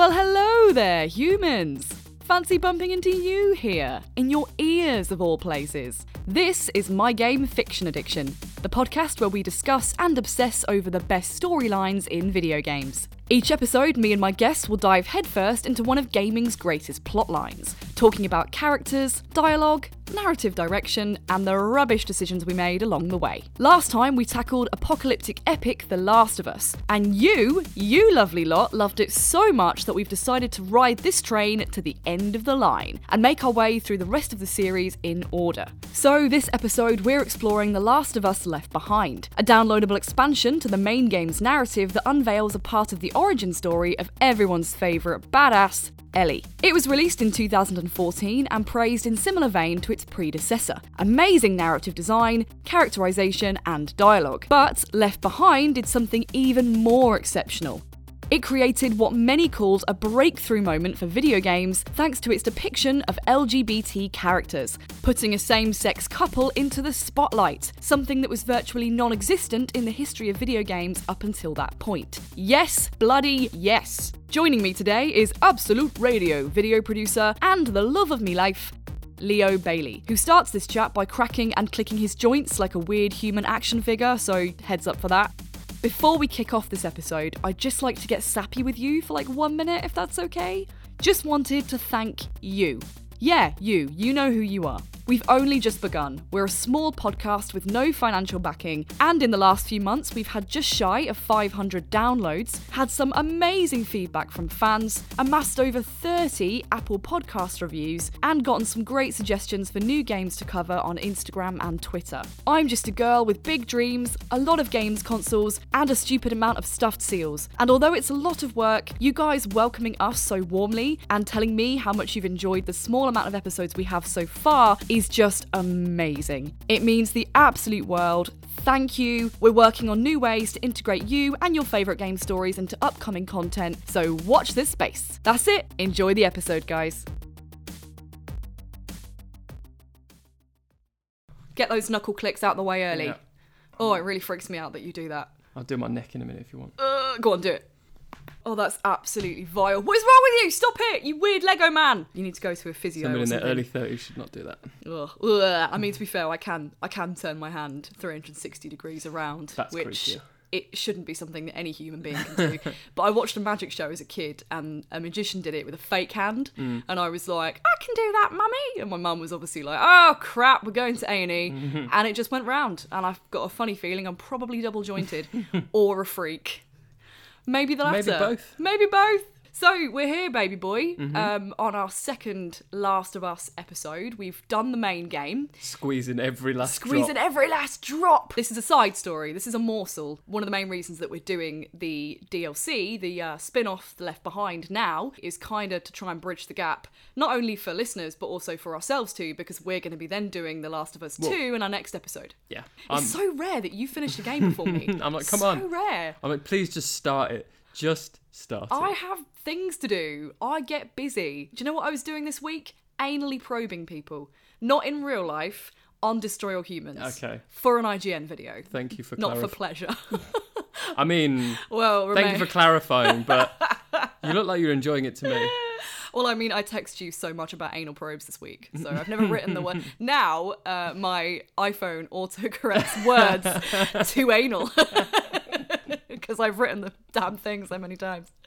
Well, hello there, humans! Fancy bumping into you here, in your ears of all places. This is My Game Fiction Addiction, the podcast where we discuss and obsess over the best storylines in video games. Each episode, me and my guests will dive headfirst into one of gaming's greatest plotlines, talking about characters, dialogue, narrative direction, and the rubbish decisions we made along the way. Last time, we tackled apocalyptic epic The Last of Us, and you, you lovely lot, loved it so much that we've decided to ride this train to the end of the line and make our way through the rest of the series in order. So, this episode, we're exploring The Last of Us Left Behind, a downloadable expansion to the main game's narrative that unveils a part of the origin story of everyone's favourite badass, Ellie. It was released in 2014 and praised in similar vein to its predecessor. Amazing narrative design, characterization, and dialogue. But Left Behind did something even more exceptional. It created what many called a breakthrough moment for video games thanks to its depiction of LGBT characters, putting a same sex couple into the spotlight, something that was virtually non existent in the history of video games up until that point. Yes, bloody yes! Joining me today is Absolute Radio video producer and the love of me life, Leo Bailey, who starts this chat by cracking and clicking his joints like a weird human action figure, so heads up for that. Before we kick off this episode, I'd just like to get sappy with you for like one minute, if that's okay. Just wanted to thank you. Yeah, you. You know who you are. We've only just begun. We're a small podcast with no financial backing, and in the last few months, we've had just shy of 500 downloads, had some amazing feedback from fans, amassed over 30 Apple Podcast reviews, and gotten some great suggestions for new games to cover on Instagram and Twitter. I'm just a girl with big dreams, a lot of games consoles, and a stupid amount of stuffed seals. And although it's a lot of work, you guys welcoming us so warmly and telling me how much you've enjoyed the small amount of episodes we have so far is just amazing. It means the absolute world. Thank you. We're working on new ways to integrate you and your favourite game stories into upcoming content, so watch this space. That's it. Enjoy the episode, guys. Get those knuckle clicks out the way early. Yeah. Oh, it really freaks me out that you do that. I'll do my neck in a minute if you want. Uh, go on, do it. Oh, that's absolutely vile. What is wrong with you? Stop it, you weird Lego man. You need to go to a physio. Someone or in their early thirties should not do that. Ugh. Ugh. I mean, to be fair, I can I can turn my hand 360 degrees around, That's which creepier. it shouldn't be something that any human being can do. but I watched a magic show as a kid, and a magician did it with a fake hand, Mm. and I was like, I can do that, mummy. And my mum was obviously like, Oh crap, we're going to A and E, and it just went round, and I've got a funny feeling I'm probably double jointed or a freak. Maybe the latter. Maybe both. Maybe both. So we're here, baby boy, Mm-hmm. um, on our second Last of Us episode. We've done the main game, Squeezing every last squeezing drop. every last drop. This is a side story. This is a morsel. One of the main reasons that we're doing the DLC, the uh, spin-off The Left Behind now, is kind of to try and bridge the gap, not only for listeners but also for ourselves too, because we're going to be then doing The Last of Us Two in our next episode. Yeah. It's so rare that you finished a game before me. I'm like, come so on. rare. I'm like, please just start it. Just start it. I have things to do. I get busy. Do you know what I was doing this week? Anally probing people. Not in real life, on Destroy All Humans. Okay. For an IGN video. Thank you for Not for pleasure. I mean, well, thank remain- you for clarifying, but you look like you're enjoying it to me. Well, I mean, I text you so much about anal probes this week, so I've never written the word. Now, uh, my iPhone autocorrects words to anal because I've written the damn thing so many times.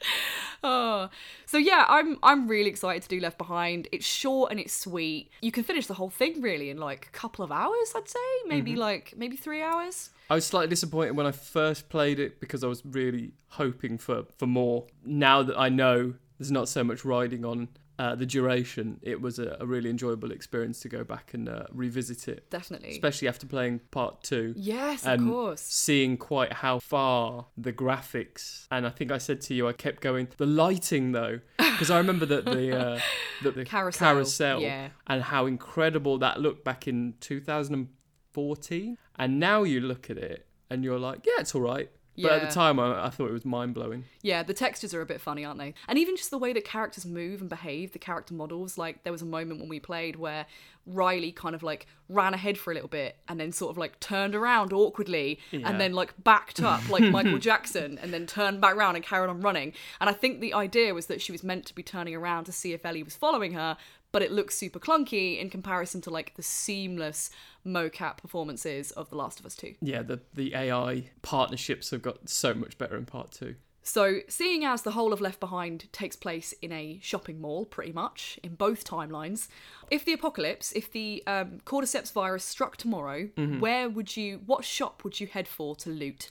Oh. So yeah, I'm I'm really excited to do Left Behind. It's short and it's sweet. You can finish the whole thing really in like a couple of hours, I'd say, maybe mm-hmm. like maybe three hours. I was slightly disappointed when I first played it because I was really hoping for, for more. Now that I know there's not so much riding on uh, the duration, it was a, a really enjoyable experience to go back and uh, revisit it, Definitely. especially after playing part two. yes, of course. seeing quite how far the graphics and I think I said to you I kept going the lighting though because I remember that the uh, the, the Carousel, carousel yeah. and how incredible that looked back in 2014 and now you look at it and you're like yeah it's all right But at the time, I, I thought it was mind blowing. Yeah, the textures are a bit funny, aren't they? And even just the way that characters move and behave, the character models. Like, there was a moment when we played where Riley kind of like ran ahead for a little bit and then sort of like turned around awkwardly Yeah. and then like backed up like Michael Jackson and then turned back around and carried on running. And I think the idea was that she was meant to be turning around to see if Ellie was following her, but it looks super clunky in comparison to like the seamless mocap performances of The Last of Us 2. Yeah, the, the AI partnerships have got so much better in part two. So, seeing as the whole of Left Behind takes place in a shopping mall, pretty much, in both timelines, if the apocalypse, if the um, cordyceps virus struck tomorrow, where would you, what shop would you head for to loot?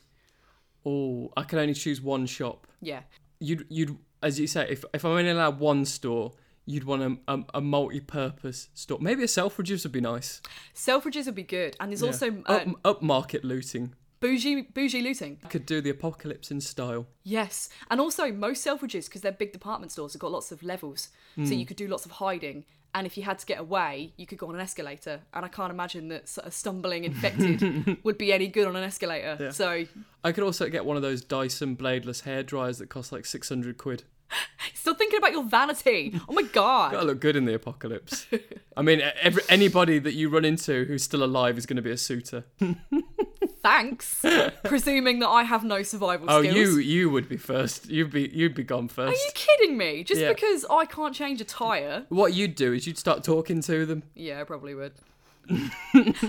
Oh, I can only choose one shop. Yeah. You'd, you'd, as you say, if, if I'm only allowed one store, you'd want a, a, a multi-purpose store. Maybe a Selfridges would be nice. Selfridges would be good. And there's Yeah. also uh, up, upmarket looting. bougie, bougie looting. I could do the apocalypse in style. Yes. And also, most Selfridges, because they're big department stores, have got lots of levels. So you could do lots of hiding. And if you had to get away, you could go on an escalator. And I can't imagine that of stumbling infected would be any good on an escalator. Yeah. So I could also get one of those Dyson bladeless hair dryers that cost like 600 quid. Still thinking about your vanity. Oh my god. Gotta look good in the apocalypse. I mean, every, anybody that you run into who's still alive is going to be a suitor. Thanks. Presuming that I have no survival Oh, skills. you you would be first. You'd be you'd be gone first. Are you kidding me? Just Yeah. because I can't change a tyre? What you'd do is you'd start talking to them. Yeah, I probably would.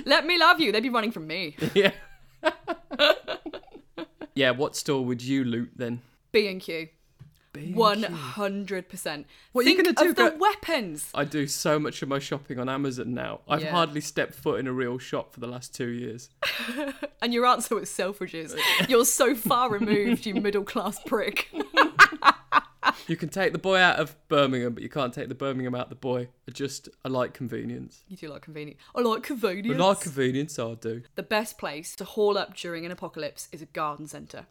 Let me love you. They'd be running from me. Yeah. yeah. What store would you loot then? B and Q. One hundred percent. What are you Think gonna do, of the weapons. I do so much of my shopping on Amazon now. I've Yeah. hardly stepped foot in a real shop for the last two years. And your answer was Selfridges. You're so far removed, you middle class prick. You can take the boy out of Birmingham, but you can't take the Birmingham out of the boy. I just I like convenience. You do like convenience. I like convenience. I like convenience, I do. the best place to haul up during an apocalypse is a garden centre.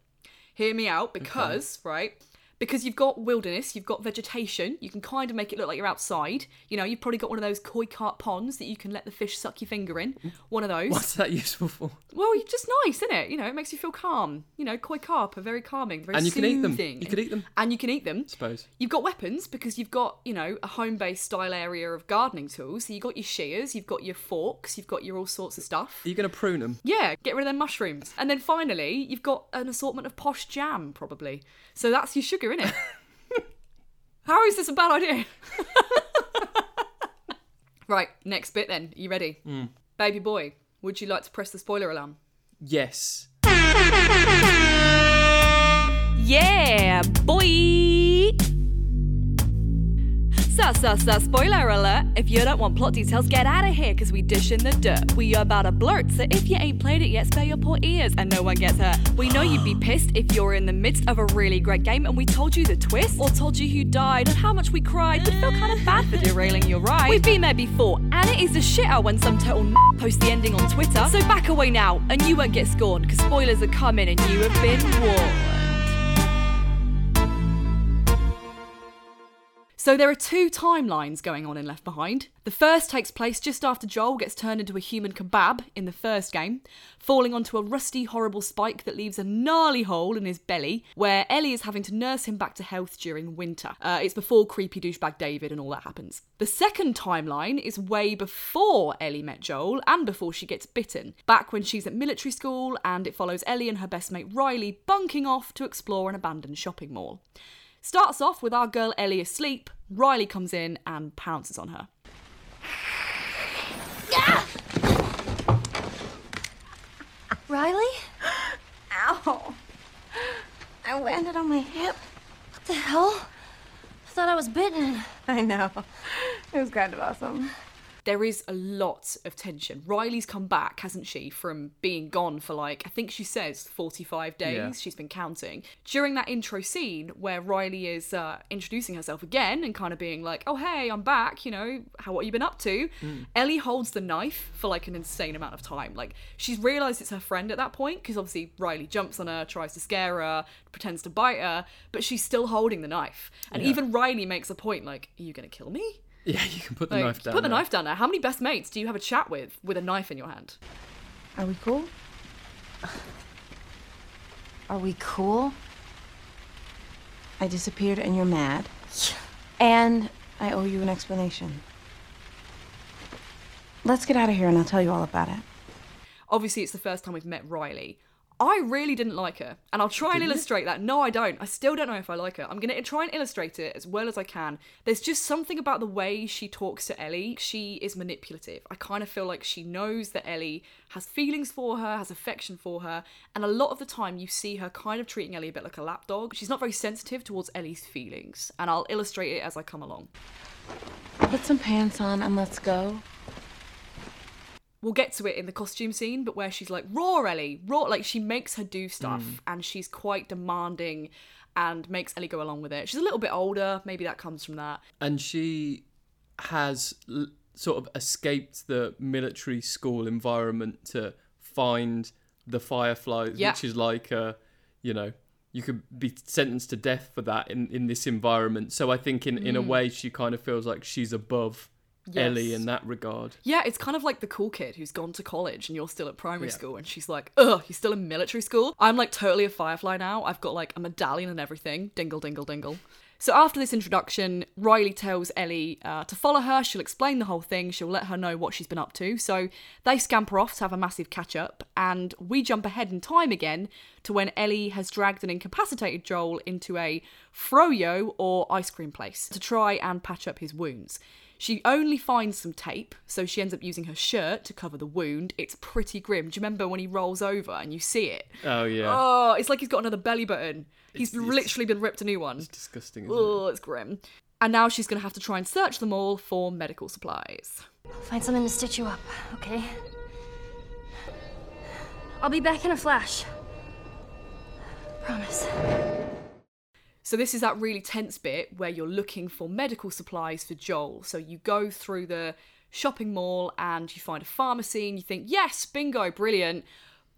Hear me out because, right? Because you've got wilderness, you've got vegetation, you can kind of make it look like you're outside. You know, you've probably got one of those koi carp ponds that you can let the fish suck your finger in. One of those. What's that useful for? Well, just nice, isn't it? You know, it makes you feel calm. You know, koi carp are very calming, very And you can eat them. You can eat them. And you can eat them. I suppose. You've got weapons because you've got, you know, a home based style area of gardening tools. So you've got your shears, you've got your forks, you've got your all sorts of stuff. Are you going to prune them? Yeah, get rid of them mushrooms. And then finally, you've got an assortment of posh jam, probably. So that's your sugar, innit? How is this a bad idea? right, next bit then. Are you ready? Mm. Baby boy, would you like to press the spoiler alarm? Yes. Yeah, boy! So, so, so, spoiler alert. If you don't want plot details, get out of here, because we dish in the dirt. We are about to blurt, so if you ain't played it yet, spare your poor ears and no one gets hurt. We know you'd be pissed if you're in the midst of a really great game and we told you the twist, or told you who died and how much we cried, but feel kind of bad for derailing your ride. We've been there before, and it is a shitter when some total n- posts the ending on Twitter. So back away now, and you won't get scorned, because spoilers are coming and you have been warned. So there are two timelines going on in Left Behind. The first takes place just after Joel gets turned into a human kebab in the first game, falling onto a rusty, horrible spike that leaves a gnarly hole in his belly, where Ellie is having to nurse him back to health during winter. Uh, it's before creepy douchebag David and all that happens. The second timeline is way before Ellie met Joel and before she gets bitten, back when she's at military school, and it follows Ellie and her best mate Riley bunking off to explore an abandoned shopping mall. Starts off with our girl Ellie asleep. Riley comes in and pounces on her. Riley? Ow. I landed on my hip. What the hell? I thought I was bitten. I know. It was kind of awesome. There is a lot of tension. Riley's come back, hasn't she, from being gone for like, I think she says 45 days. Yeah. She's been counting. During that intro scene where Riley is uh, introducing herself again and kind of being like, oh, hey, I'm back, you know, how, what have you been up to? Ellie holds the knife for like an insane amount of time. Like, she's realised it's her friend at that point because obviously Riley jumps on her, tries to scare her, pretends to bite her, but she's still holding the knife. And Yeah. even Riley makes a point like, are you going to kill me? Yeah, you can put the Like, knife down. Put the there. knife down there. How many best mates do you have a chat with with a knife in your hand? Are we cool? Are we cool? I disappeared and you're mad. And I owe you an explanation. Let's get out of here and I'll tell you all about it. Obviously, it's the first time we've met Riley. I really didn't like her, and I'll try and illustrate that. No, I don't. I still don't know if I like her. I'm gonna try and illustrate it as well as I can. There's just something about the way she talks to Ellie. She is manipulative. I kind of feel like she knows that Ellie has feelings for her, has affection for her, and a lot of the time you see her kind of treating Ellie a bit like a lapdog. She's not very sensitive towards Ellie's feelings, and I'll illustrate it as I come along. Put some pants on and let's go. We'll get to it in the costume scene, but where she's like, raw Ellie, raw, like she makes her do stuff mm. and she's quite demanding and makes Ellie go along with it. She's a little bit older, maybe that comes from that. and she has l- sort of escaped the military school environment to find the fireflies Yeah. which is like a you know you could be sentenced to death for that in, in this environment so i think in, in a mm. way she kind of feels like she's above ellie Mm. In that regard Yeah, it's kind of like the cool kid who's gone to college and you're still at primary Yeah. school and she's like, ugh, you're still in military school? I'm like totally a firefly now. I've got like a medallion and everything. Dingle, dingle, dingle. So after this introduction, Riley tells Ellie uh, to follow her. She'll explain the whole thing. She'll let her know what she's been up to. So they scamper off to have a massive catch up, and we jump ahead in time again to when Ellie has dragged an incapacitated Joel into a froyo or ice cream place to try and patch up his wounds. She only finds some tape, so she ends up using her shirt to cover the wound. It's pretty grim. Do you remember when he rolls over and you see it? oh yeah Oh, it's like he's got another belly button. He's It's- it's- literally been ripped a new one. It's disgusting isn't it? Oh, it's grim. And now she's going to have to try and search them all for medical supplies. Find something to stitch you up, okay? I'll be back in a flash. Promise. So this is that really tense bit where you're looking for medical supplies for Joel. So you go through the shopping mall and you find a pharmacy and you think, yes, bingo, brilliant.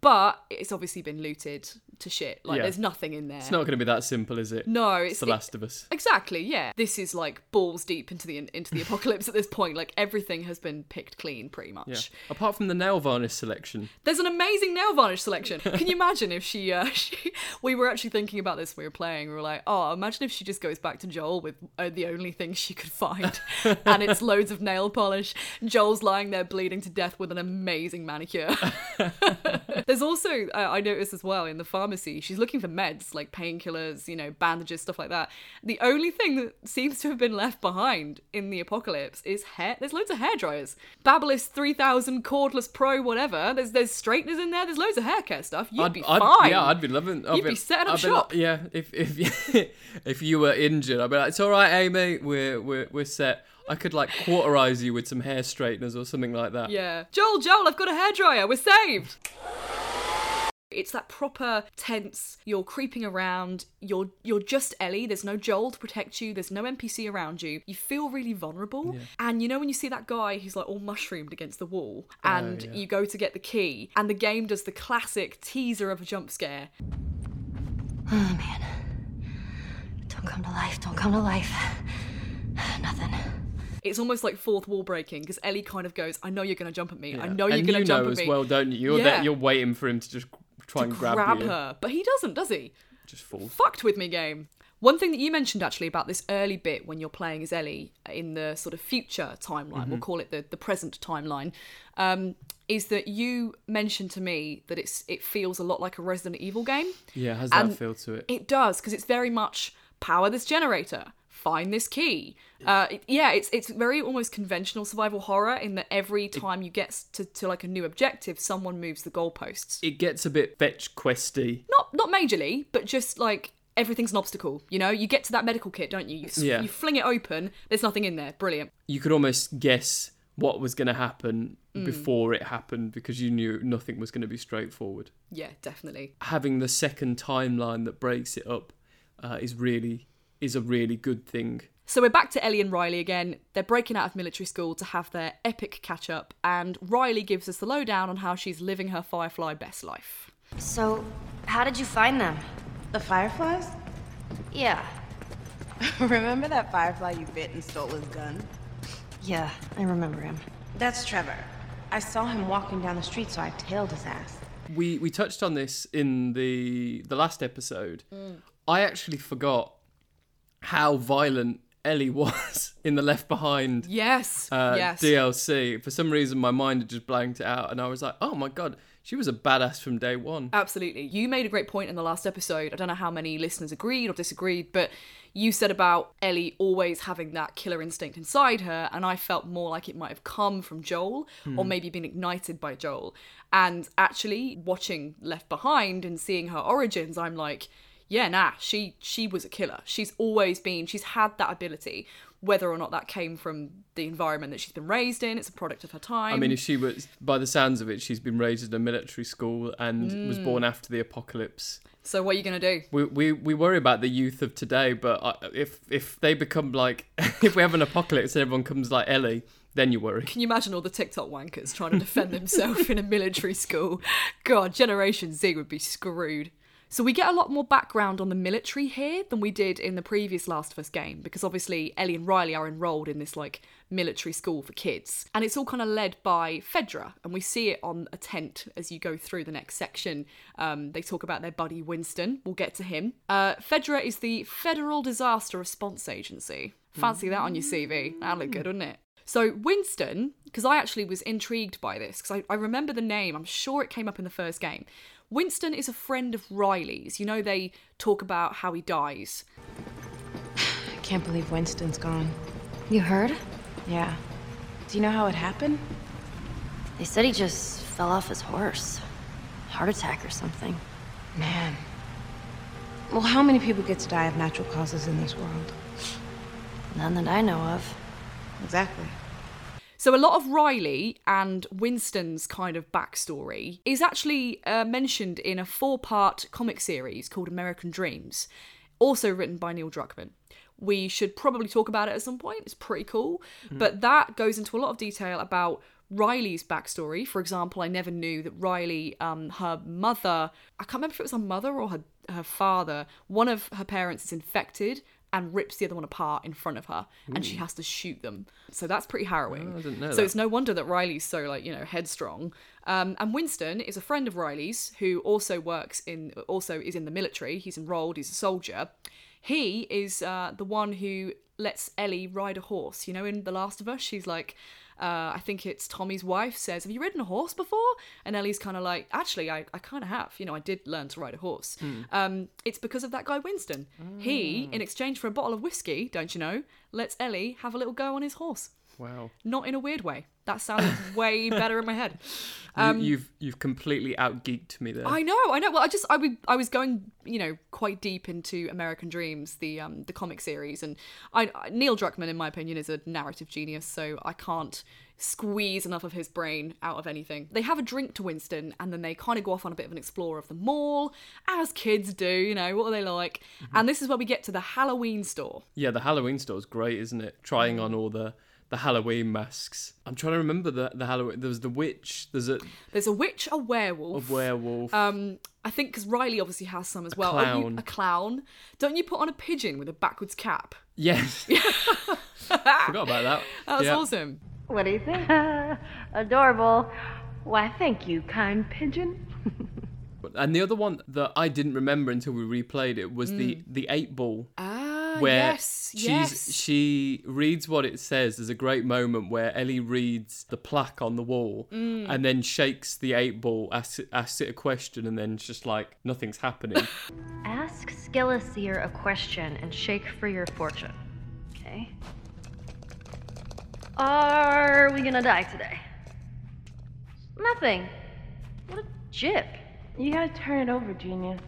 But it's obviously been looted to shit. Like Yeah. there's nothing in there. it's not going to be that simple is it no, it's it's the last of us Exactly, yeah. This is like balls deep into the into the apocalypse at this point. Like everything has been picked clean pretty much. yeah apart from the nail varnish selection There's an amazing nail varnish selection. Can you imagine if she, uh, she? We were actually thinking about this. when We were playing. We were like, oh, imagine if she just goes back to Joel with uh, the only thing she could find, and it's loads of nail polish. Joel's lying there bleeding to death with an amazing manicure. There's also, uh, I noticed as well in the pharmacy, she's looking for meds like painkillers, you know, bandages, stuff like that. The only thing that seems to have been left behind in the apocalypse is hair. There's loads of hair dryers. Babyliss 3000 cordless pro, whatever. There's there's straighteners in there. There's loads of hair care stuff. You'd I'd, be I'd- fine. Yeah, I'd be loving. I'd You'd be setting up I'd be shop. yeah, if if if you were injured, I'd be like, it's all right, Amy. We're we're we're set. I could like cauterize you with some hair straighteners or something like that. Yeah. Joel, Joel, I've got a hairdryer. We're saved. It's that proper tense. You're creeping around. You're you're just Ellie. There's no Joel to protect you. There's no NPC around you. You feel really vulnerable. And you know when you see that guy who's like all mushroomed against the wall, oh, and yeah. you go to get the key, and the game does the classic teaser of a jump scare. Oh man. Don't come to life, don't come to life. Nothing. It's almost like fourth wall breaking because Ellie kind of goes, "I know you're gonna jump at me. I know you're gonna you jump know at as me." well, don't you? You're Yeah. there, you're waiting for him to just try and grab, grab you. her, but he doesn't, does he? Just fall. fucked with me game. One thing that you mentioned actually about this early bit when you're playing as Ellie in the sort of future timeline, Mm-hmm. we'll call it the, the present timeline, um, is that you mentioned to me that it's it feels a lot like a Resident Evil game. Yeah, it has that feel to it. It does because it's very much power this generator, find this key. Uh, it- yeah, it's it's very almost conventional survival horror in that every time you get to, to like a new objective, someone moves the goalposts. It gets a bit fetch questy. not not majorly, but just like everything's an obstacle. You know, you get to that medical kit, don't you? You, Yeah. you fling it open. There's nothing in there. Brilliant. You could almost guess what was going to happen Mm. before it happened because you knew nothing was going to be straightforward. Yeah, definitely. having the second timeline that breaks it up uh, is really is a really good thing. So we're back to Ellie and Riley again. They're breaking out of military school to have their epic catch up, and Riley gives us the lowdown on how she's living her Firefly best life. So, how did you find them? The fireflies? Yeah. Remember that firefly you bit and stole his gun? Yeah, I remember him. That's Trevor. I saw him walking down the street, so I tailed his ass. We we touched on this in the the last episode. Mm. I actually forgot how violent Ellie was in the Left Behind Yes. uh, yes. DLC. For some reason, my mind had just blanked it out, and I was like, "Oh my god, she was a badass from day one." Absolutely. You made a great point in the last episode. I don't know how many listeners agreed or disagreed, but you said about Ellie always having that killer instinct inside her, and I felt more like it might have come from Joel or maybe been ignited by Joel. And actually, watching Left Behind and seeing her origins, I'm like, yeah, nah, she she was a killer. She's always been, she's had that ability. Whether or not that came from the environment that she's been raised in, it's a product of her time. I mean, if she was, by the sounds of it, she's been raised in a military school and was born mm. after the apocalypse. so what are you gonna do? We, we, we worry about the youth of today, but I, if if they become like, if we have an apocalypse and everyone comes like Ellie, then you worry. Can you imagine all the TikTok wankers trying to defend themselves in a military school? God, Generation Z would be screwed. So we get a lot more background on the military here than we did in the previous Last of Us game, because obviously Ellie and Riley are enrolled in this like military school for kids. And it's all kind of led by Fedra, and we see it on a tent as you go through the next section. Um, they talk about their buddy Winston. We'll get to him. Uh, Fedra is the Federal Disaster Response Agency. Fancy that on your CV. That'd look good, wouldn't it? So Winston, because I actually was intrigued by this, because I, I remember the name, I'm sure it came up in the first game. Winston is a friend of Riley's. You know, they talk about how he dies. I can't believe Winston's gone. You heard? Yeah. Do you know how it happened? They said he just fell off his horse. Heart attack or something. Man. Well, how many people get to die of natural causes in this world? None that I know of. Exactly. So a lot of Riley and Winston's kind of backstory is actually uh, mentioned in a four-part comic series called American Dreams, also written by Neil Druckmann. We should probably talk about it at some point. It's pretty cool, but that goes into a lot of detail about Riley's backstory. For example, I never knew that Riley, um, her mother, I can't remember if it was her mother or her her father. One of her parents is infected and rips the other one apart in front of her, and she has to shoot them. So that's pretty harrowing. Oh, I didn't know so that. it's no wonder that Riley's so like you know headstrong. Um, and Winston is a friend of Riley's who also works in also is in the military. He's enrolled. He's a soldier. He is uh, the one who lets Ellie ride a horse. You know, in The Last of Us, she's like. Uh, I think it's Tommy's wife says, Have you ridden a horse before? And Ellie's kind of like, Actually, I, I kind of have. You know, I did learn to ride a horse. Um, it's because of that guy, Winston. He, in exchange for a bottle of whiskey, don't you know, lets Ellie have a little go on his horse. Wow. Not in a weird way. That sounds way better in my head. you, you've you've completely out geeked me there. Um, I know, I know. Well, I just I, would, I was going, you know, quite deep into American Dreams, the um the comic series, and I Neil Druckmann, in my opinion, is a narrative genius. So I can't squeeze enough of his brain out of anything. They have a drink to Winston, and then they kind of go off on a bit of an explore of the mall, as kids do. You know, what are they like? And this is where we get to the Halloween store. Yeah, the Halloween store is great, isn't it? Trying on all the the Halloween masks. I'm trying to remember the the Halloween. There's the witch. There's a, There's a witch, a werewolf, a werewolf. werewolf. Um, I think because Riley obviously has some as well. Are you- a clown. Don't you put on a pigeon with a backwards cap? yes. Forgot about that. That was Yeah. awesome. What do you think? Adorable. Why, thank you, kind pigeon. And the other one that I didn't remember until we replayed it was the the eight ball. Ah, where yes, she's yes. she reads what it says. There's a great moment where Ellie reads the plaque on the wall Mm. and then shakes the eight ball, asks it, asks it a question, and then it's just like nothing's happening. Ask Skeleseer a question and shake for your fortune. Okay? Are we gonna die today? Nothing. What a jip. You gotta turn it over, genius.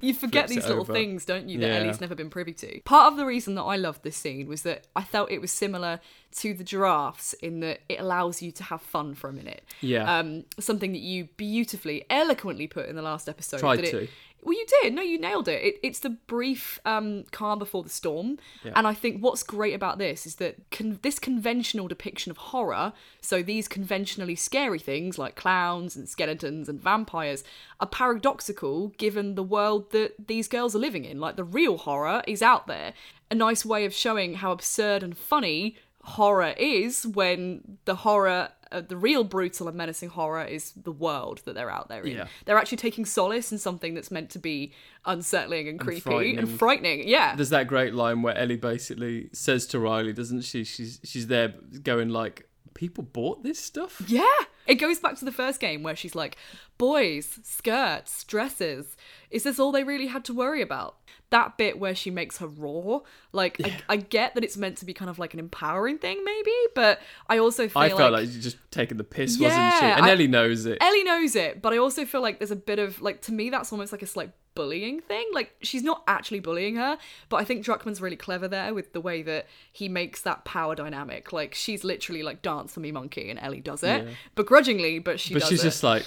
You forget these little over. things, don't you, that Yeah. Ellie's never been privy to. Part of the reason that I loved this scene was that I felt it was similar to the giraffes in that it allows you to have fun for a minute. Yeah. Um, something that you beautifully, eloquently put in the last episode. Tried it- to. Well, you did. No, you nailed it. it it's the brief um, calm before the storm. Yeah. And I think what's great about this is that con- this conventional depiction of horror, so these conventionally scary things like clowns and skeletons and vampires, are paradoxical given the world that these girls are living in. Like the real horror is out there. A nice way of showing how absurd and funny horror is when the horror uh, the real brutal and menacing horror is the world that they're out there in. Yeah. They're actually taking solace in something that's meant to be unsettling and creepy and frightening. frightening. Yeah. There's that great line where Ellie basically says to Riley, doesn't she? She's she's there going like, people bought this stuff. Yeah. It goes back to the first game where she's like, boys, skirts, dresses. Is this all they really had to worry about? That bit where she makes her raw, like, I, I get that it's meant to be kind of like an empowering thing, maybe, but I also feel like I like. felt like you're just taking the piss, wasn't she? And I- Ellie knows it. Ellie knows it, but I also feel like there's a bit of like to me that's almost like a slight bullying thing. Like she's not actually bullying her, but I think Druckmann's really clever there with the way that he makes that power dynamic. Like she's literally like dance for me monkey and Ellie does it. Begrudgingly, but she but does she's it. just like,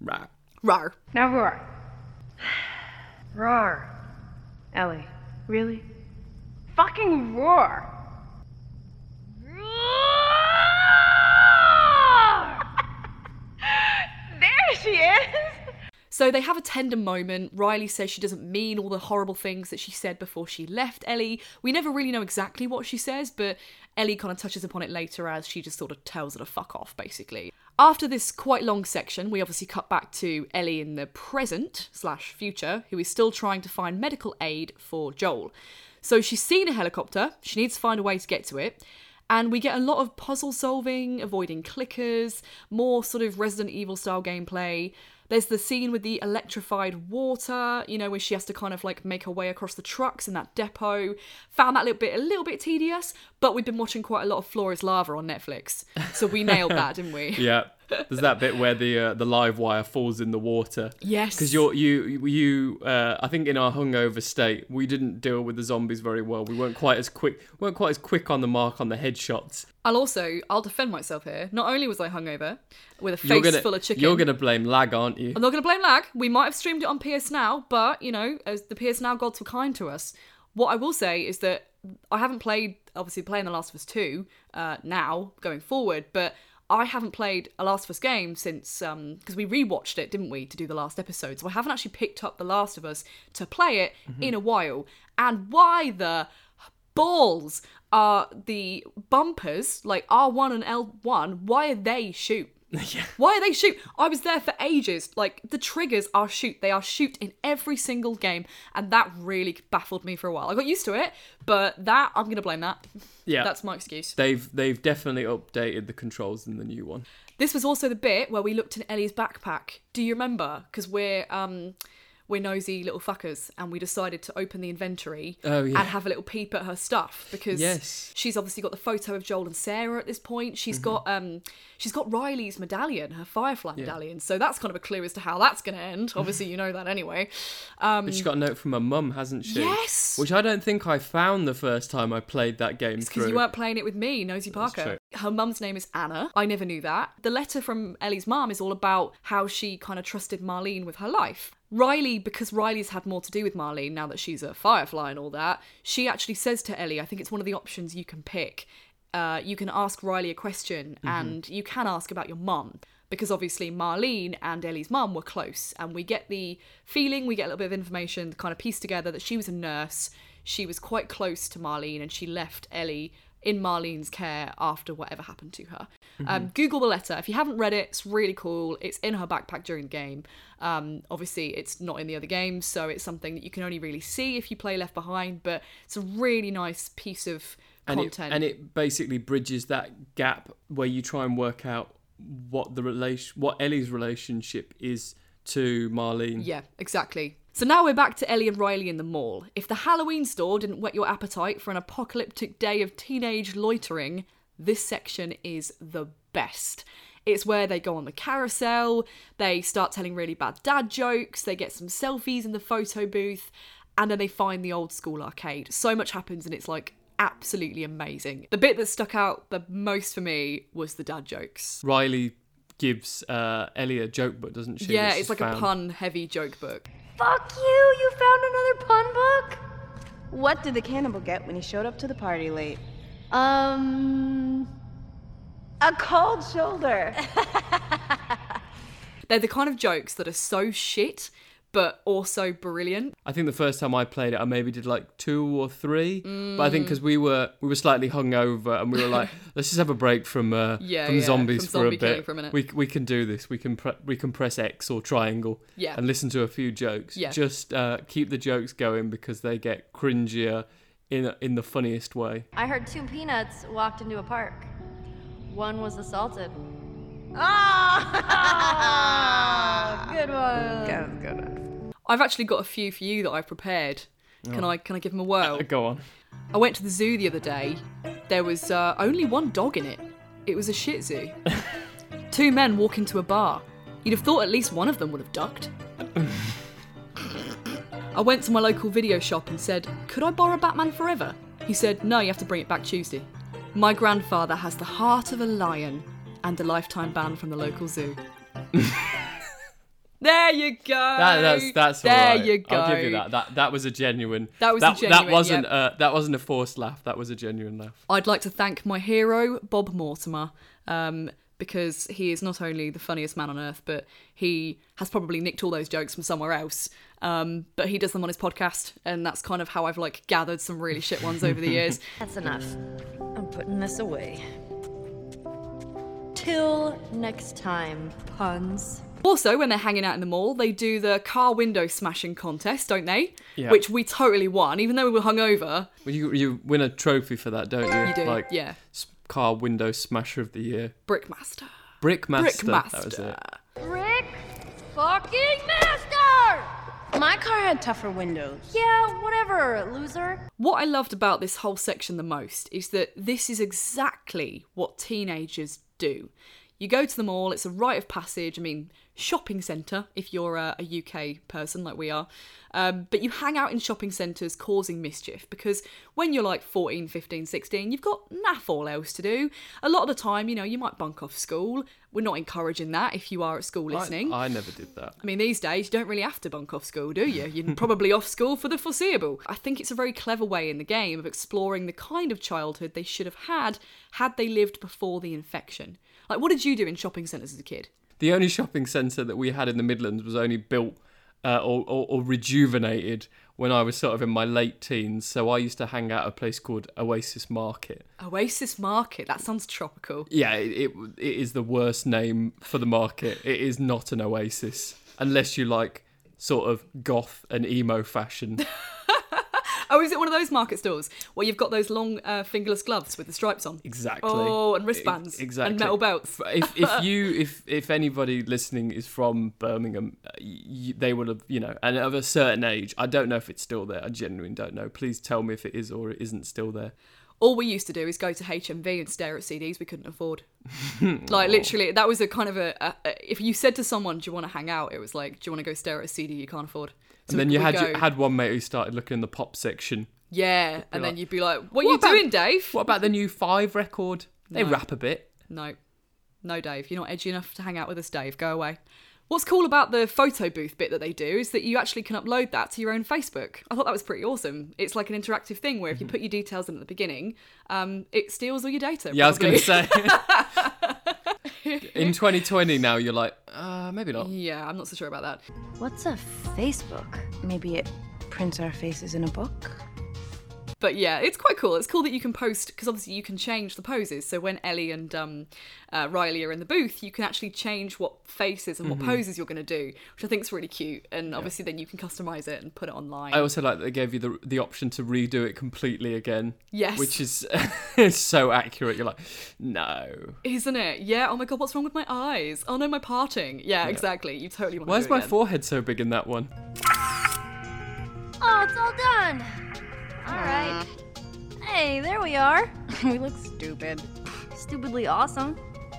rah. Rawr. Now roar. roar. Ellie, really? Fucking roar. Roar! there she is. So they have a tender moment. Riley says she doesn't mean all the horrible things that she said before she left Ellie. We never really know exactly what she says, but Ellie kind of touches upon it later as she just sort of tells her to fuck off, basically. After this quite long section, we obviously cut back to Ellie in the present slash future, who is still trying to find medical aid for Joel. So she's seen a helicopter, she needs to find a way to get to it. And we get a lot of puzzle solving, avoiding clickers, more sort of Resident Evil style gameplay. There's the scene with the electrified water, you know, where she has to kind of like make her way across the trucks in that depot. Found that little bit a little bit tedious, but we've been watching quite a lot of Floor Is Lava on Netflix, so we nailed that, didn't we? Yeah. There's that bit where the uh, the live wire falls in the water. Yes. Because you're you you uh, I think in our hungover state we didn't deal with the zombies very well. We weren't quite as quick weren't quite as quick on the mark on the headshots. I'll also I'll defend myself here. Not only was I hungover with a face gonna full of chicken. you're gonna blame lag, aren't you? I'm not going to blame lag. We might have streamed it on PS Now, but you know, as the PS Now gods were kind to us. What I will say is that I haven't played, obviously, playing The Last of Us 2 uh, now going forward, but I haven't played a Last of Us game since um, because we rewatched it, didn't we, to do the last episode. So I haven't actually picked up The Last of Us to play it mm-hmm. in a while. And why the balls are the bumpers like R1 and L1? Why are they shoot? Why are they shoot? I was there for ages. Like the triggers are shoot. They are shoot in every single game, and that really baffled me for a while. I got used to it, but that I'm gonna blame that. Yeah. That's my excuse. They've they've definitely updated the controls in the new one. This was also the bit where we looked in Ellie's backpack. Do you remember? Because we're um we're nosy little fuckers, and we decided to open the inventory Oh, yeah. and have a little peep at her stuff because Yes. she's obviously got the photo of Joel and Sarah at this point. She's Mm-hmm. got um she's got Riley's medallion, her Firefly medallion. So that's kind of a clue as to how that's going to end. Obviously, you know that anyway. Um, But she got a note from her mum, hasn't she? Yes. Which I don't think I found the first time I played that game because you weren't playing it with me, Nosy Parker. Her mum's name is Anna. I never knew that. The letter from Ellie's mum is all about how she kind of trusted Marlene with her life. Riley, because Riley's had more to do with Marlene now that she's a firefly and all that, she actually says to Ellie, I think it's one of the options you can pick. Uh, you can ask Riley a question and you can ask about your mum. Because obviously Marlene and Ellie's mum were close, and we get the feeling, we get a little bit of information kind of piece together that she was a nurse. She was quite close to Marlene, and she left Ellie in Marlene's care after whatever happened to her. Um, Google the letter. If you haven't read it, it's really cool. It's in her backpack during the game. Um, obviously, it's not in the other games, so it's something that you can only really see if you play Left Behind, but it's a really nice piece of and it, content. and it basically bridges that gap where you try and work out what the relation, what Ellie's relationship is to Marlene. Yeah, exactly. So now we're back to Ellie and Riley in the mall. If the Halloween store didn't whet your appetite for an apocalyptic day of teenage loitering, this section is the best. It's where they go on the carousel, they start telling really bad dad jokes, they get some selfies in the photo booth, and then they find the old school arcade. So much happens, and it's like absolutely amazing. The bit that stuck out the most for me was the dad jokes. Riley gives uh, Ellie a joke book, doesn't she? Yeah, that it's like found. a pun heavy joke book. Fuck you! You found another pun book? What did the cannibal get when he showed up to the party late? Um. A cold shoulder. They're the kind of jokes that are so shit, but also brilliant. I think the first time I played it, I maybe did like two or three. But I think because we were we were slightly hungover and we were like, let's just have a break from uh, Yeah, from yeah, zombies from for zombie a bit. for a minute. We we can do this. We can pre- we can press X or triangle. Yeah. And listen to a few jokes. Yeah. Just uh, keep the jokes going because they get cringier in in the funniest way. I heard two peanuts walked into a park. One was assaulted. Ah! good one. That was good. I've actually got a few for you that I've prepared. Can I can I give them a whirl? Go on. I went to the zoo the other day. There was uh, only one dog in it. It was a Shih Tzu. Two men walk into a bar. You'd have thought at least one of them would have ducked. I went to my local video shop and said, Could I borrow Batman Forever? He said, No, you have to bring it back Tuesday. My grandfather has the heart of a lion and a lifetime ban from the local zoo. there you go. That, that's that's there all right. you go. I'll give you that. That that was a genuine. That was a that, genuine, That wasn't yep. uh, that wasn't a forced laugh. That was a genuine laugh. I'd like to thank my hero, Bob Mortimer, um, because he is not only the funniest man on earth, but he has probably nicked all those jokes from somewhere else. Um, but he does them on his podcast, and that's kind of how I've like gathered some really shit ones over the years. That's enough. I'm putting this away. Till next time, puns. Also, when they're hanging out in the mall, they do the car window smashing contest, don't they? Yeah. Which we totally won, even though we were hungover. Well, you you win a trophy for that, don't you? You do, Like yeah. s- car window smasher of the year. Brickmaster. Brickmaster. Brickmaster. That was it. Rick fucking Master! My car had tougher windows. Yeah, whatever, loser. What I loved about this whole section the most is that this is exactly what teenagers do. You go to the mall, it's a rite of passage. I mean, shopping centre if you're a, a UK person like we are. Um, but you hang out in shopping centres causing mischief because when you're like 14, 15, 16, you've got naff all else to do. A lot of the time, you know, you might bunk off school. We're not encouraging that if you are at school listening. I, I never did that. I mean, these days, you don't really have to bunk off school, do you? You're probably off school for the foreseeable. I think it's a very clever way in the game of exploring the kind of childhood they should have had had they lived before the infection. Like, what did you do in shopping centres as a kid? The only shopping centre that we had in the Midlands was only built uh, or, or, or rejuvenated when I was sort of in my late teens. So I used to hang out at a place called Oasis Market. Oasis Market. That sounds tropical. Yeah, it, it, it is the worst name for the market. It is not an oasis unless you like sort of goth and emo fashion. Oh, is it one of those market stores where you've got those long uh, fingerless gloves with the stripes on? Exactly. Oh, and wristbands. Ex- exactly. And metal belts. if if you if if anybody listening is from Birmingham, uh, y- they would have you know, and of a certain age. I don't know if it's still there. I genuinely don't know. Please tell me if it is or it isn't still there. all we used to do is go to HMV and stare at CDs we couldn't afford. like literally, that was a kind of a, a, a- If you said to someone, "Do you want to hang out?" It was like, "Do you want to go stare at a CD you can't afford?" So And then you had you had one mate who started looking in the pop section. yeah, and then you'd be like, "What, "What are you about- doing, Dave?" What about the new Five record? They No. rap a bit. No, no, Dave, you're not edgy enough to hang out with us, Dave. Go away. What's cool about the photo booth bit that they do is that you actually can upload that to your own Facebook. I thought that was pretty awesome. It's like an interactive thing where if Mm-hmm. you put your details in at the beginning, um, it steals all your data. Yeah, I was going to say. in 2020 now, you're like, uh, maybe not. Yeah, I'm not so sure about that. What's a Facebook? Maybe it prints our faces in a book. But yeah, it's quite cool. It's cool that you can post because obviously you can change the poses. So when Ellie and um, uh, Riley are in the booth, you can actually change what faces and what poses you're going to do, which I think is really cute. And obviously then you can customize it and put it online. I also like that they gave you the the option to redo it completely again. Yes. Which is it's so accurate. You're like, no. Isn't it? Yeah. Oh my god, what's wrong with my eyes? Oh no, my parting. Yeah, exactly. You totally want Why to is do my again. forehead so big in that one? Oh, it's all done. All right. Hey, there we are. we look stupid. Stupidly awesome.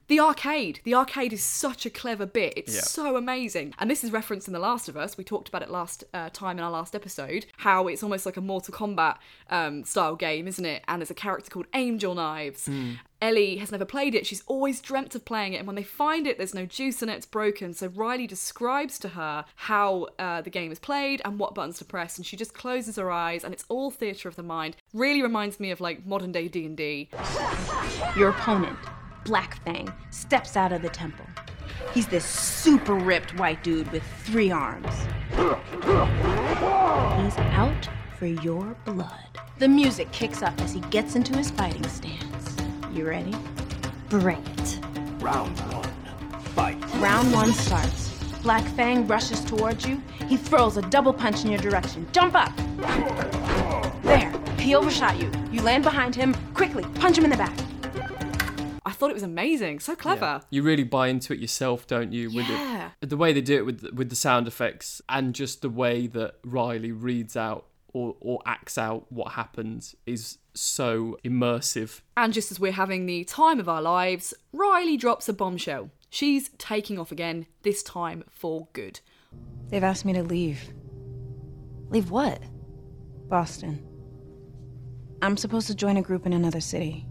The arcade. The arcade is such a clever bit. It's Yeah. so amazing. And this is referenced in The Last of Us. We talked about it last uh, time in our last episode. How it's almost like a Mortal Kombat um, style game, isn't it? And there's a character called Angel Knives. Ellie has never played it. She's always dreamt of playing it. And when they find it, there's no juice in it. It's broken. So Riley describes to her how uh, the game is played and what buttons to press. And she just closes her eyes. And it's all theatre of the mind. Really reminds me of like modern day D&D. Your opponent, Black Fang, steps out of the temple. He's this super ripped white dude with three arms. He's out for your blood. The music kicks up as he gets into his fighting stance. You ready? Bring it. Round one. Fight. Round one starts. Black Fang rushes towards you. He throws a double punch in your direction. Jump up! There. He overshot you. You land behind him. Quickly, punch him in the back. I thought it was amazing. So clever. You really buy into it yourself, don't you? With Yeah. it, the way they do it with with the sound effects and just the way that Riley reads out or, or acts out what happens is so immersive. And just as we're having the time of our lives, Riley drops a bombshell. She's taking off again, this time for good. They've asked me to leave. Leave what? Boston. I'm supposed to join a group in another city.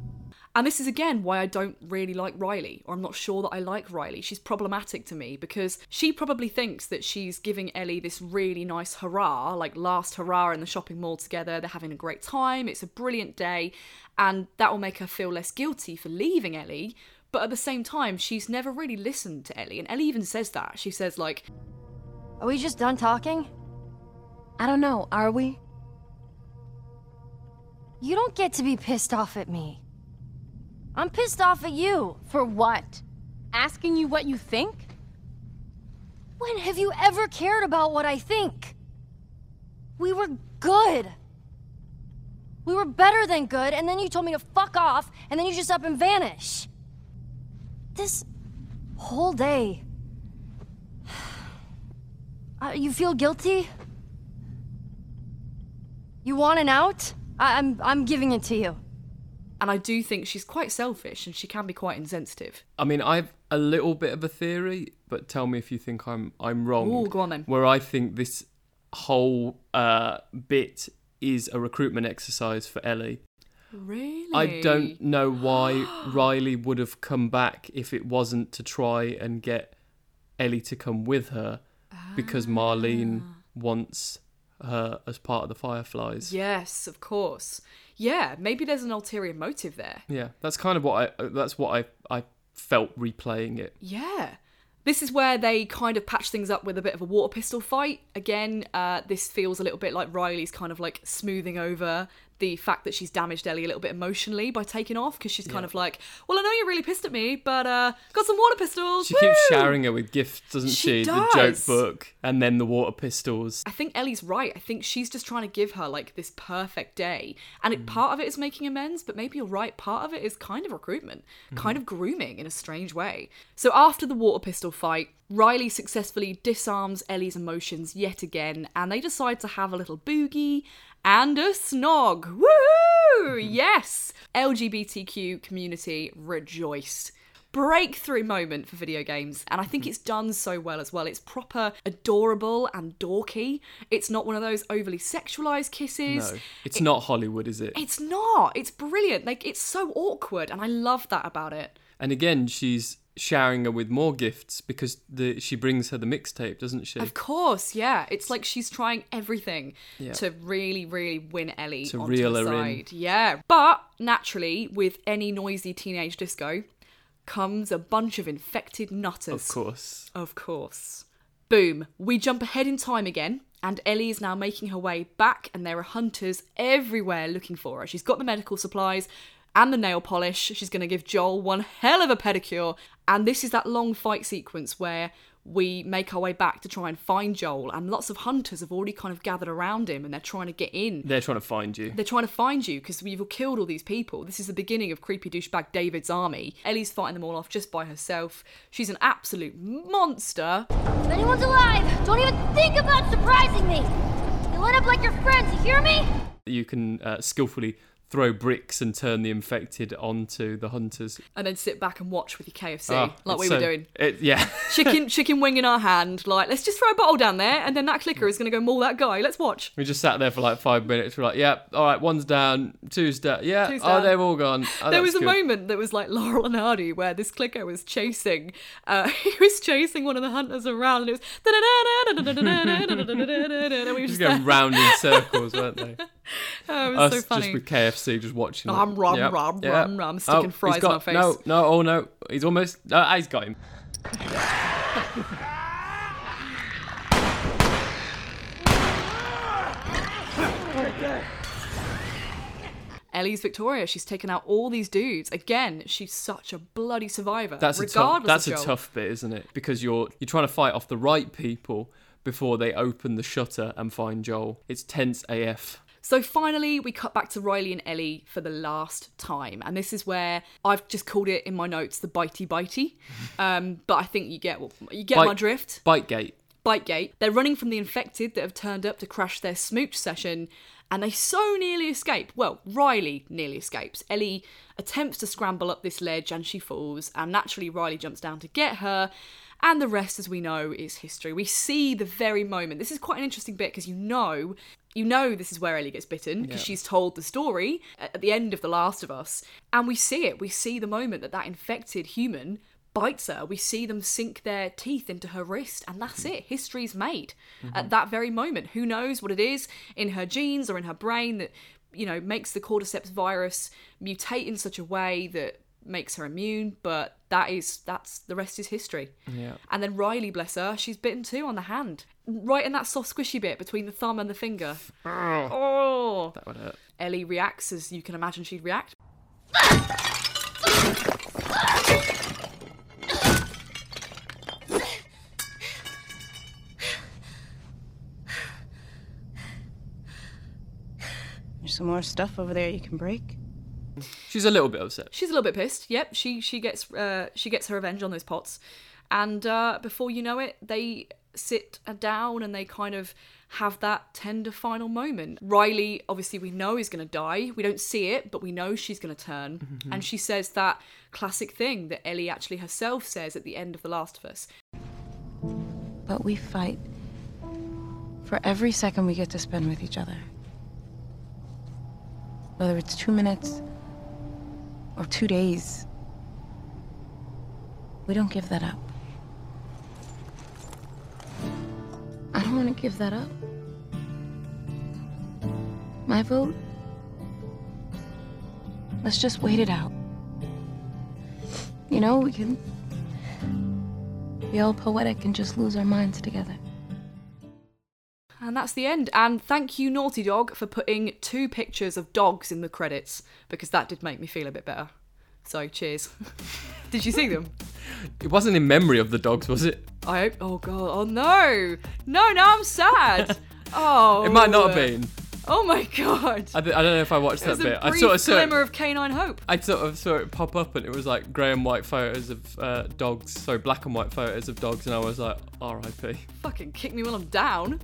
And this is again why I don't really like Riley, or I'm not sure that I like Riley. She's problematic to me because she probably thinks that she's giving Ellie this really nice hurrah, like last hurrah in the shopping mall together. They're having a great time, it's a brilliant day, and that will make her feel less guilty for leaving Ellie. But at the same time, she's never really listened to Ellie, and Ellie even says that. She says, like, Are we just done talking? I don't know, are we? You don't get to be pissed off at me. I'm pissed off at you. For what? Asking you what you think? When have you ever cared about what I think? We were good. We were better than good, and then you told me to fuck off, and then you just up and vanish. This whole day. Uh, you feel guilty? You want an out? I- I'm I'm giving it to you. And I do think she's quite selfish and she can be quite insensitive. I mean, I've a little bit of a theory, but tell me if you think I'm I'm wrong. Ooh, go on then. Where I think this whole uh, bit is a recruitment exercise for Ellie. Really? I don't know why Riley would have come back if it wasn't to try and get Ellie to come with her, because Marlene Ah. wants her as part of the Fireflies. Yes, of course. Yeah, maybe there's an ulterior motive there. Yeah, that's kind of what I that's what I I felt replaying it. Yeah. This is where they kind of patch things up with a bit of a water pistol fight. Again, uh, this feels a little bit like Riley's kind of like smoothing over the fact that she's damaged Ellie a little bit emotionally by taking off because she's kind Yeah. of like, well, I know you're really pissed at me, but uh, got some water pistols. She keeps showering her with gifts, doesn't She she? The joke book and then the water pistols. I think Ellie's right. I think she's just trying to give her like this perfect day. And Mm. part of it is making amends, but maybe you're right. Part of it is kind of recruitment, Mm-hmm. kind of grooming in a strange way. So after the water pistol fight, Riley successfully disarms Ellie's emotions yet again, and they decide to have a little boogie and a snog. Woohoo! Mm-hmm. Yes! LGBTQ community rejoiced breakthrough moment for video games and i think it's done so well as well it's proper adorable and dorky it's not one of those overly sexualized kisses No, it's not Hollywood, is it? it's not it's brilliant like it's so awkward and i love that about it And again, she's showering her with more gifts because the she brings her the mixtape, doesn't she? of course yeah it's like she's trying everything Yeah. to really really win ellie To reel her in. side yeah but naturally with any noisy teenage disco comes a bunch of infected nutters Of course. Of course. Boom. We jump ahead in time again, and Ellie is now making her way back, and there are hunters everywhere looking for her. She's got the medical supplies and the nail polish. She's going to give Joel one hell of a pedicure. And this is that long fight sequence where we make our way back to try and find Joel, and lots of hunters have already kind of gathered around him and they're trying to get in. They're trying to find you. They're trying to find you because you've killed all these people. This is the beginning of creepy douchebag David's army. Ellie's fighting them all off just by herself. She's an absolute monster. If anyone's alive, don't even think about surprising me. You line up like your friends, you hear me? You can uh, skillfully throw bricks and turn the infected onto the hunters. And then sit back and watch with your KFC, Ah, like we were doing. It, yeah. Chicken, chicken wing in our hand, like let's just throw a bottle down there, and then that clicker is going to go maul that guy. Let's watch. We just sat there for like five minutes. We're like, yeah, all right, one's down, two's down. Yeah, Two's oh, they've all gone. Oh, there was a good. moment that was like Laurel and Hardy where this clicker was chasing, uh, he was chasing one of the hunters around, and it was and we were Just just going round in circles, weren't they? oh, it was Us so funny. Just with KFC, just watching. Oh, I'm rum, yep. rum, yep. rum, rum, sticking oh, fries got, in my face. No, no, oh no, he's almost. Uh, he's got him. Ellie's Victoria. She's taken out all these dudes. Again, she's such a bloody survivor. That's a tough, that's a tough bit, isn't it? Because you're you're trying to fight off the right people before they open the shutter and find Joel. It's tense AF. So finally, we cut back to Riley and Ellie for the last time, and this is where I've just called it in my notes the bitey bitey. Um, but I think you get you get my drift. Bite- gate. Bite gate. They're running from the infected that have turned up to crash their smooch session, and they so nearly escape. Well, Riley nearly escapes. Ellie attempts to scramble up this ledge and she falls, and naturally, Riley jumps down to get her. And the rest, as we know, is history. We see the very moment. This is quite an interesting bit because you know, you know, this is where Ellie gets bitten because Yeah. she's told the story at at the end of The Last of Us, and we see it. We see the moment that that infected human bites her. We see them sink their teeth into her wrist, and that's mm-hmm. it. History's made at mm-hmm. that very moment. Who knows what it is in her genes or in her brain that you know makes the cordyceps virus mutate in such a way that makes her immune but that is that's the rest is history Yeah. and then riley bless her she's bitten too on the hand right in that soft squishy bit between the thumb and the finger oh That would hurt. ellie reacts as you can imagine she'd react There's some more stuff over there you can break. She's a little bit upset. she's a little bit pissed. Yep, she she gets uh, she gets her revenge on those pots, and uh, before you know it, they sit down and they kind of have that tender final moment. Riley, obviously, we know is going to die. We don't see it, but we know she's going to turn, and she says that classic thing that Ellie actually herself says at the end of The Last of Us. But we fight for every second we get to spend with each other. Whether it's two minutes or two days, we don't give that up. I don't want to give that up. My vote? Let's just wait it out. You know, we can be all poetic and just lose our minds together. And that's the end. And thank you, Naughty Dog, for putting two pictures of dogs in the credits because that did make me feel a bit better. So, cheers. did you see them? It wasn't in memory of the dogs, was it? I hope. Oh god. Oh no. No. Now I'm sad. Oh. It might not have been. Oh my god. I, th- I don't know if I watched that bit. I sort of saw glimmer it, of canine hope. I sort of saw it pop up, and it was like grey and white photos of uh, dogs. so black and white photos of dogs, and I was like, R.I.P. Fucking kick me while I'm down.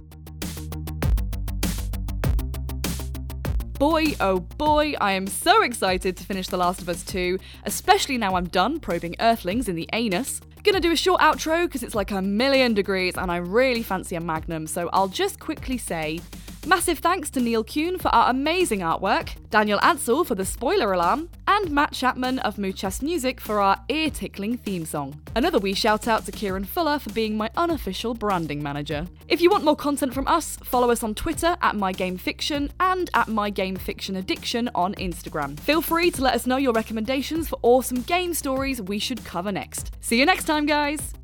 Boy, oh boy, I am so excited to finish The Last of Us 2, especially now I'm done probing Earthlings in the anus. Gonna do a short outro because it's like a million degrees and I really fancy a magnum, so I'll just quickly say massive thanks to Neil Kuhn for our amazing artwork, Daniel Ansell for the spoiler alarm, and Matt Chapman of Muchas Music for our ear tickling theme song. Another wee shout out to Kieran Fuller for being my unofficial branding manager. If you want more content from us, follow us on Twitter at MyGameFiction and at MyGameFictionAddiction on Instagram. Feel free to let us know your recommendations for awesome game stories we should cover next. See you next time, guys!